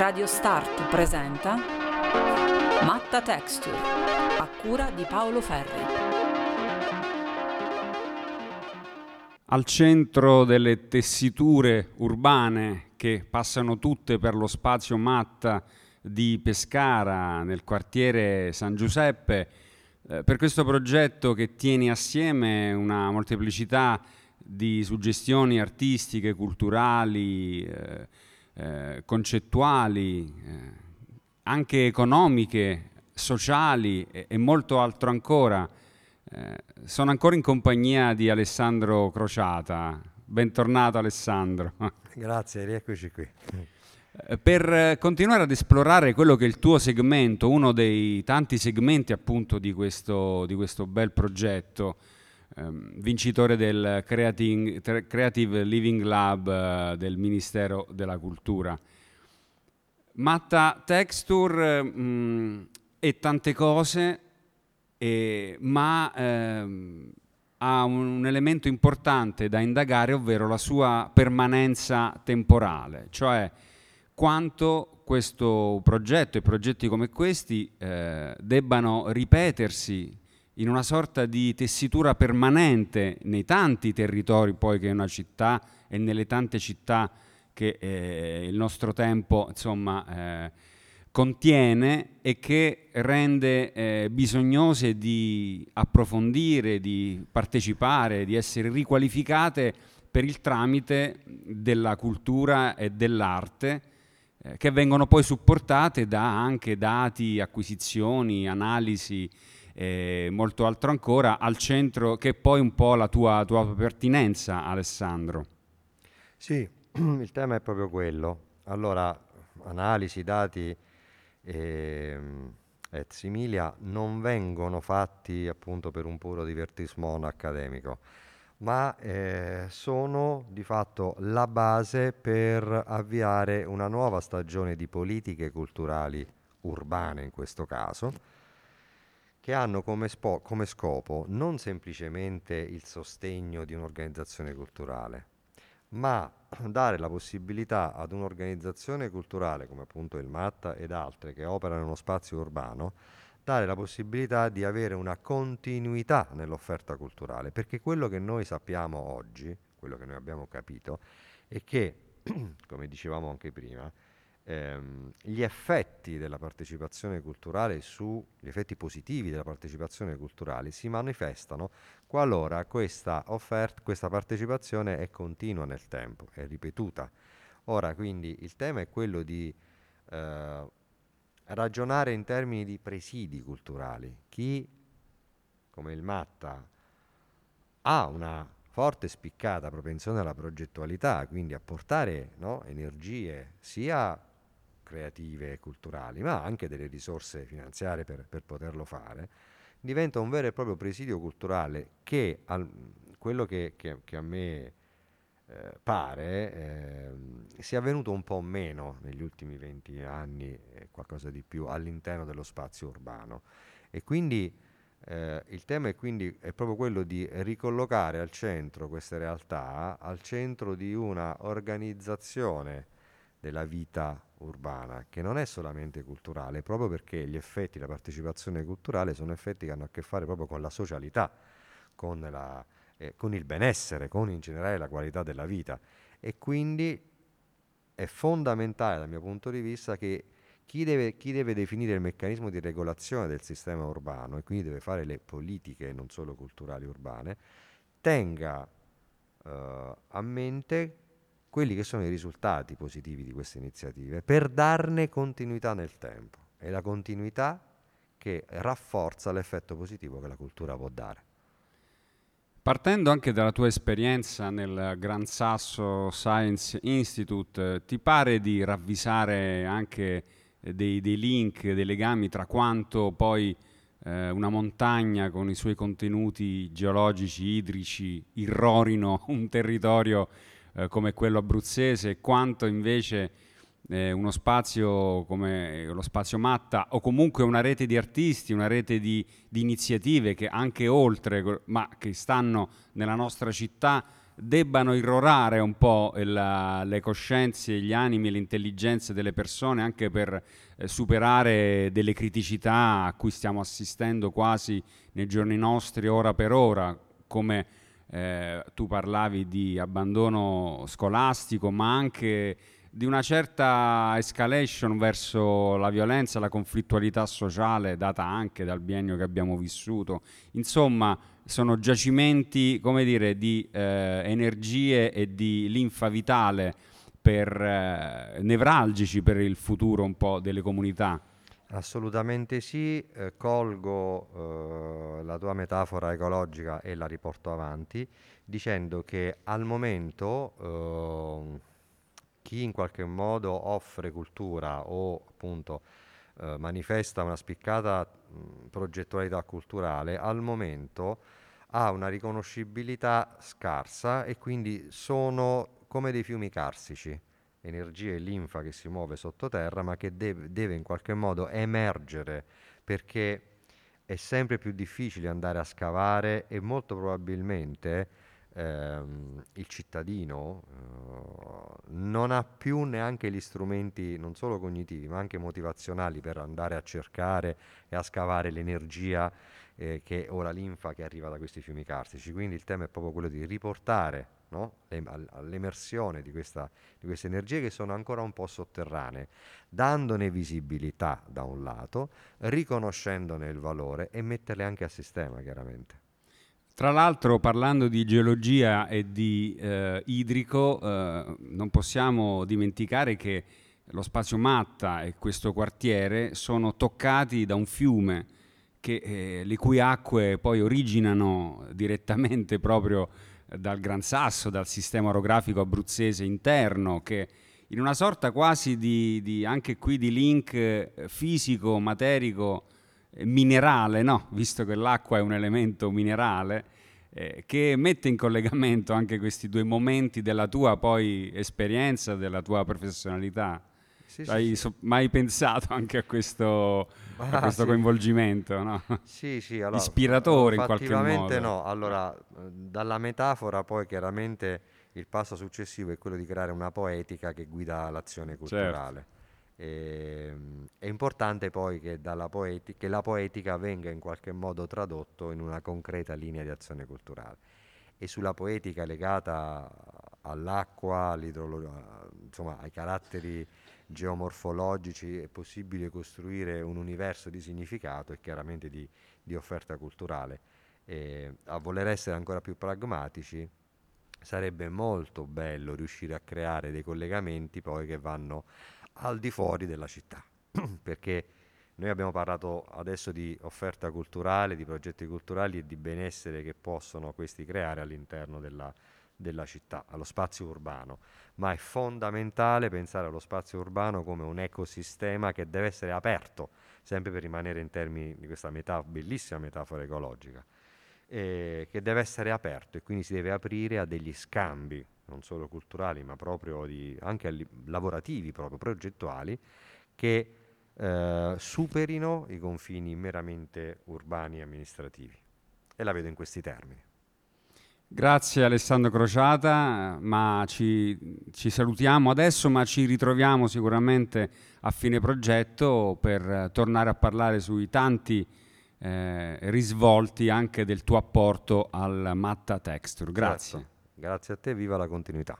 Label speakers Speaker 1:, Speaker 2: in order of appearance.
Speaker 1: Radio Start presenta Matta Texture a cura di Paolo Ferri.
Speaker 2: Al centro delle tessiture urbane che passano tutte per lo spazio Matta di Pescara nel quartiere San Giuseppe, eh, per questo progetto che tiene assieme una molteplicità di suggestioni artistiche, culturali, eh, eh, concettuali, eh, anche economiche, sociali e, e molto altro ancora. Eh, sono ancora in compagnia di Alessandro Crociata. Bentornato Alessandro.
Speaker 3: Grazie, rieccoci qui.
Speaker 2: Eh, per continuare ad esplorare quello che è il tuo segmento, uno dei tanti segmenti appunto di questo, di questo bel progetto, vincitore del Creative Living Lab eh, del Ministero della Cultura. Matta Texture mh, mm, è tante cose, eh, ma ehm, ha un elemento importante da indagare, ovvero la sua permanenza temporale, cioè quanto questo progetto e progetti come questi eh, debbano ripetersi in una sorta di tessitura permanente nei tanti territori poi che è una città e nelle tante città che eh, il nostro tempo insomma eh, contiene e che rende eh, bisognose di approfondire, di partecipare, di essere riqualificate per il tramite della cultura e dell'arte eh, che vengono poi supportate da anche dati, acquisizioni, analisi e molto altro ancora al centro che è poi un po' la tua, tua pertinenza Alessandro.
Speaker 3: Sì, il tema è proprio quello. Allora, analisi, dati e, et similia non vengono fatti appunto per un puro divertismo accademico ma eh, sono di fatto la base per avviare una nuova stagione di politiche culturali urbane in questo caso, che hanno come, spo- come scopo non semplicemente il sostegno di un'organizzazione culturale, ma dare la possibilità ad un'organizzazione culturale come appunto il MAT ed altre che operano in uno spazio urbano dare la possibilità di avere una continuità nell'offerta culturale, perché quello che noi sappiamo oggi, quello che noi abbiamo capito, è che, come dicevamo anche prima, ehm, gli effetti della partecipazione culturale su, gli effetti positivi della partecipazione culturale si manifestano qualora questa offerta, questa partecipazione è continua nel tempo, è ripetuta. Ora quindi il tema è quello di eh, ragionare in termini di presidi culturali. Chi, come il Matta, ha una forte spiccata propensione alla progettualità, quindi a portare no, energie sia creative e culturali, ma anche delle risorse finanziarie per, per poterlo fare, diventa un vero e proprio presidio culturale che al, quello che, che, che a me eh, pare eh, sia avvenuto un po' meno negli ultimi 20 anni e qualcosa di più all'interno dello spazio urbano. E quindi eh, il tema è quindi è proprio quello di ricollocare al centro queste realtà, al centro di una organizzazione della vita urbana, che non è solamente culturale, proprio perché gli effetti della partecipazione culturale sono effetti che hanno a che fare proprio con la socialità, con la, eh, con il benessere, con in generale la qualità della vita. E quindi è fondamentale dal mio punto di vista che chi deve, chi deve, definire il meccanismo di regolazione del sistema urbano e quindi deve fare le politiche non solo culturali urbane, tenga uh, a mente quelli che sono i risultati positivi di queste iniziative per darne continuità nel tempo. È la continuità che rafforza l'effetto positivo che la cultura può dare.
Speaker 2: Partendo anche dalla tua esperienza nel Gran Sasso Science Institute, ti pare di ravvisare anche eh, dei, dei link, dei legami tra quanto poi eh, una montagna con i suoi contenuti geologici, idrici, irrorino un territorio eh, come quello abruzzese quanto invece eh, uno spazio come lo spazio Matta o comunque una rete di artisti, una rete di, di iniziative che anche oltre, ma che stanno nella nostra città, debbano irrorare un po' la, le coscienze, gli animi e le intelligenze delle persone anche per eh, superare delle criticità a cui stiamo assistendo quasi nei giorni nostri, ora per ora, come eh, tu parlavi di abbandono scolastico, ma anche di una certa escalation verso la violenza, la conflittualità sociale data anche dal biennio che abbiamo vissuto. Insomma, sono giacimenti, come dire, di eh, energie e di linfa vitale per, eh, nevralgici per il futuro un po' delle comunità.
Speaker 3: Assolutamente sì, eh, colgo eh, la tua metafora ecologica e la riporto avanti dicendo che al momento eh, chi in qualche modo offre cultura o appunto eh, manifesta una spiccata mh, progettualità culturale, al momento ha una riconoscibilità scarsa e quindi sono come dei fiumi carsici, energia e linfa che si muove sottoterra ma che deve, deve in qualche modo emergere perché è sempre più difficile andare a scavare e molto probabilmente ehm, il cittadino eh, non ha più neanche gli strumenti non solo cognitivi ma anche motivazionali per andare a cercare e a scavare l'energia eh, che, o la linfa che arriva da questi fiumi carsici. Quindi il tema è proprio quello di riportare no? all'emersione di, questa, di queste energie che sono ancora un po' sotterranee, dandone visibilità da un lato, riconoscendone il valore e metterle anche a sistema chiaramente.
Speaker 2: Tra l'altro, parlando di geologia e di eh, idrico, eh, non possiamo dimenticare che lo spazio Matta e questo quartiere sono toccati da un fiume che, eh, le cui acque poi originano direttamente proprio dal Gran Sasso, dal sistema orografico abruzzese interno, che in una sorta quasi di, di anche qui di link eh, fisico, materico, minerale, no? visto che l'acqua è un elemento minerale, eh, che mette in collegamento anche questi due momenti della tua poi esperienza, della tua professionalità. Sì, Hai so- mai pensato anche a questo, ah, a questo coinvolgimento? No?
Speaker 3: Sì, sì, allora,
Speaker 2: Ispiratore in qualche modo.
Speaker 3: no, allora dalla metafora poi chiaramente il passo successivo è quello di creare una poetica che guida l'azione culturale. Certo. E, ehm, è importante poi che, poeti- che, la poetica venga in qualche modo tradotto in una concreta linea di azione culturale. E sulla poetica legata all'acqua, insomma, ai caratteri geomorfologici è possibile costruire un universo di significato e chiaramente di, di offerta culturale. E a voler essere ancora più pragmatici, sarebbe molto bello riuscire a creare dei collegamenti poi che vanno al di fuori della città, perché noi abbiamo parlato adesso di offerta culturale, di progetti culturali e di benessere che possono questi creare all'interno della, della città, allo spazio urbano, ma è fondamentale pensare allo spazio urbano come un ecosistema che deve essere aperto, sempre per rimanere in termini di questa metà, bellissima metafora ecologica, eh, che deve essere aperto e quindi si deve aprire a degli scambi non solo culturali, ma proprio di, anche lavorativi, proprio progettuali, che eh, superino i confini meramente urbani e amministrativi. E la vedo in questi termini.
Speaker 2: Grazie Alessandro Crociata, ma ci, ci, salutiamo adesso, ma ci ritroviamo sicuramente a fine progetto per tornare a parlare sui tanti eh, risvolti anche del tuo apporto al Matta Texture. Grazie.
Speaker 3: Certo. Grazie a te, viva la continuità.